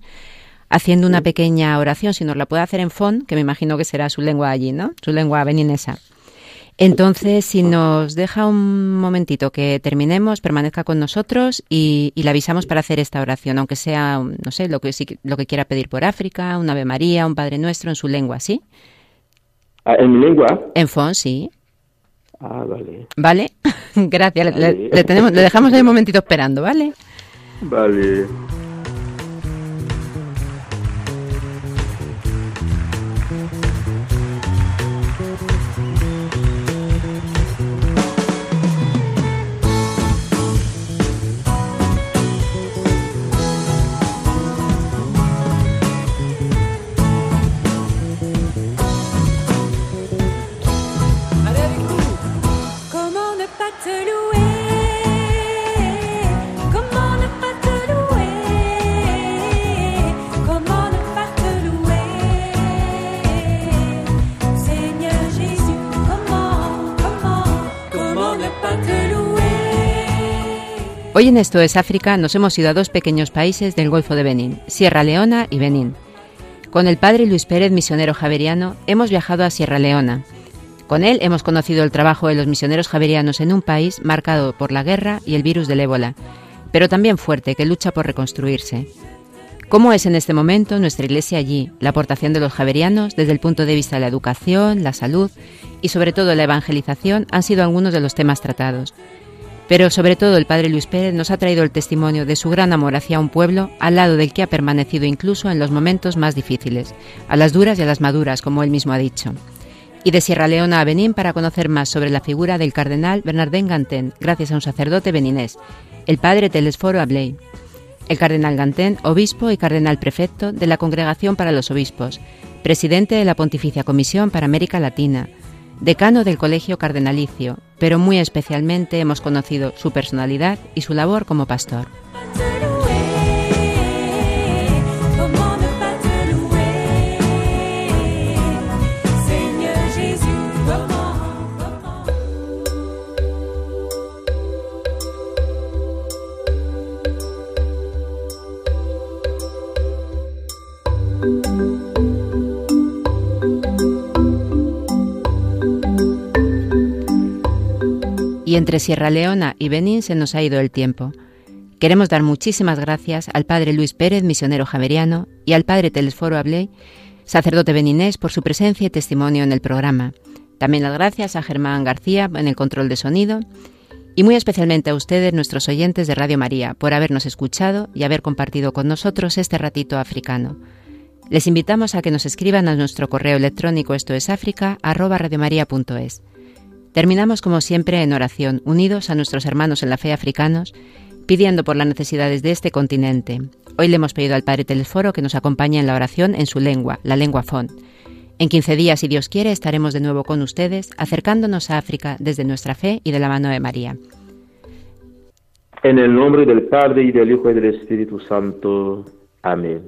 haciendo una pequeña oración, si nos la puede hacer en fon, que me imagino que será su lengua allí, ¿no? Su lengua beninesa. Entonces, si nos deja un momentito que terminemos, permanezca con nosotros y, y le avisamos para hacer esta oración, aunque sea, no sé, lo que, lo que quiera pedir por África, un Ave María, un Padre Nuestro en su lengua, ¿sí? ¿En mi lengua? En fon, sí. Ah, vale. ¿Vale? Gracias. Vale. Le, le, tenemos, le dejamos ahí un momentito esperando, ¿vale? Vale. Hoy en Esto es África nos hemos ido a dos pequeños países del Golfo de Benín, Sierra Leona y Benín. Con el padre Luis Pérez, misionero javeriano, hemos viajado a Sierra Leona. Con él hemos conocido el trabajo de los misioneros javerianos en un país marcado por la guerra y el virus del ébola, pero también fuerte, que lucha por reconstruirse. ¿Cómo es en este momento nuestra iglesia allí, la aportación de los javerianos desde el punto de vista de la educación, la salud y sobre todo la evangelización han sido algunos de los temas tratados. Pero sobre todo el padre Luis Pérez nos ha traído el testimonio de su gran amor hacia un pueblo al lado del que ha permanecido incluso en los momentos más difíciles, a las duras y a las maduras, como él mismo ha dicho. Y de Sierra Leona a Benín para conocer más sobre la figura del cardenal Bernardén Gantén, gracias a un sacerdote beninés, el padre Telesforo Abley. El cardenal Gantén, obispo y cardenal prefecto de la Congregación para los Obispos, presidente de la Pontificia Comisión para América Latina, decano del Colegio Cardenalicio, pero muy especialmente hemos conocido su personalidad y su labor como pastor. Y entre Sierra Leona y Benín se nos ha ido el tiempo. Queremos dar muchísimas gracias al padre Luis Pérez, misionero javeriano, y al padre Telesforo Abley, sacerdote beninés, por su presencia y testimonio en el programa. También las gracias a Germán García en el control de sonido y muy especialmente a ustedes, nuestros oyentes de Radio María, por habernos escuchado y haber compartido con nosotros este ratito africano. Les invitamos a que nos escriban a nuestro correo electrónico esto es. Terminamos como siempre en oración, unidos a nuestros hermanos en la fe africanos, pidiendo por las necesidades de este continente. Hoy le hemos pedido al Padre Telesforo que nos acompañe en la oración en su lengua, la lengua Fon. En 15 días, si Dios quiere, estaremos de nuevo con ustedes, acercándonos a África desde nuestra fe y de la mano de María. En el nombre del Padre y del Hijo y del Espíritu Santo. Amén.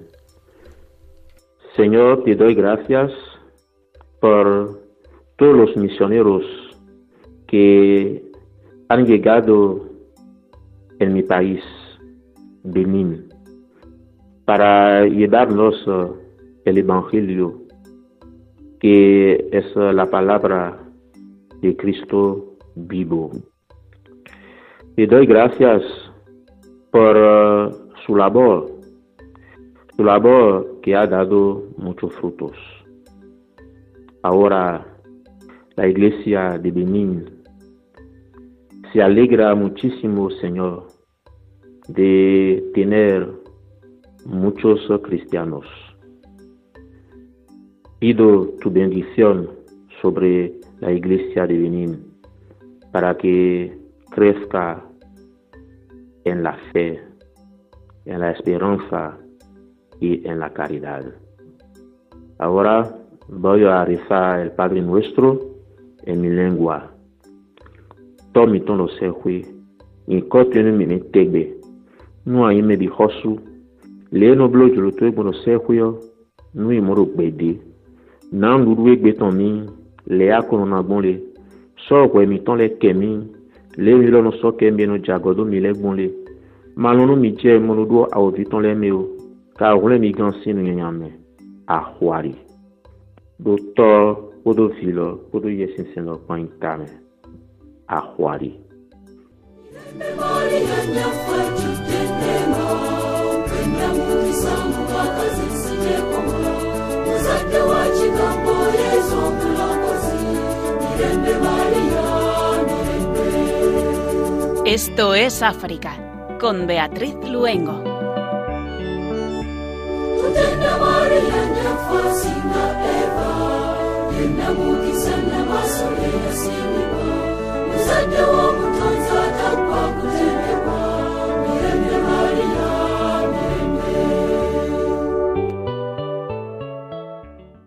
Señor, te doy gracias por todos los misioneros que han llegado en mi país, Benín, para llevarnos eh, el Evangelio, que es la palabra de Cristo vivo. Le doy gracias por uh, su labor, su labor que ha dado muchos frutos. Ahora la iglesia de Benín se alegra muchísimo, Señor, de tener muchos cristianos. Pido tu bendición sobre la iglesia de Benín para que crezca en la fe, en la esperanza y en la caridad. Ahora voy a rezar el Padre Nuestro en mi lengua. tomi tono sekwe in kotenu mimi tegbe nua ime di hosu leeno blojulu to egbono sekweyo nu imoro gbede na ndudu egbe tan mi le akono na gbon le sọ̀rọ̀pọ̀ ẹ̀mí tán lẹ kẹ̀mí lémi lọ́nu sọ́kẹ́ mi nu jàgọ́dún mi lẹ́gbọ́n le malonu mi jẹ́ mọlodó àwòbí tán lẹ́mi o. Ká òwúlẹ̀ mi gan sínú yẹnyàn mẹ́ àhùwárí. dótọ́ kódó fi lọ kódó yẹ sísìn lọ pọ́n ìta mẹ́. Axɔari. Esto es África, con Beatriz Luengo. Să ne omul toți, să te-am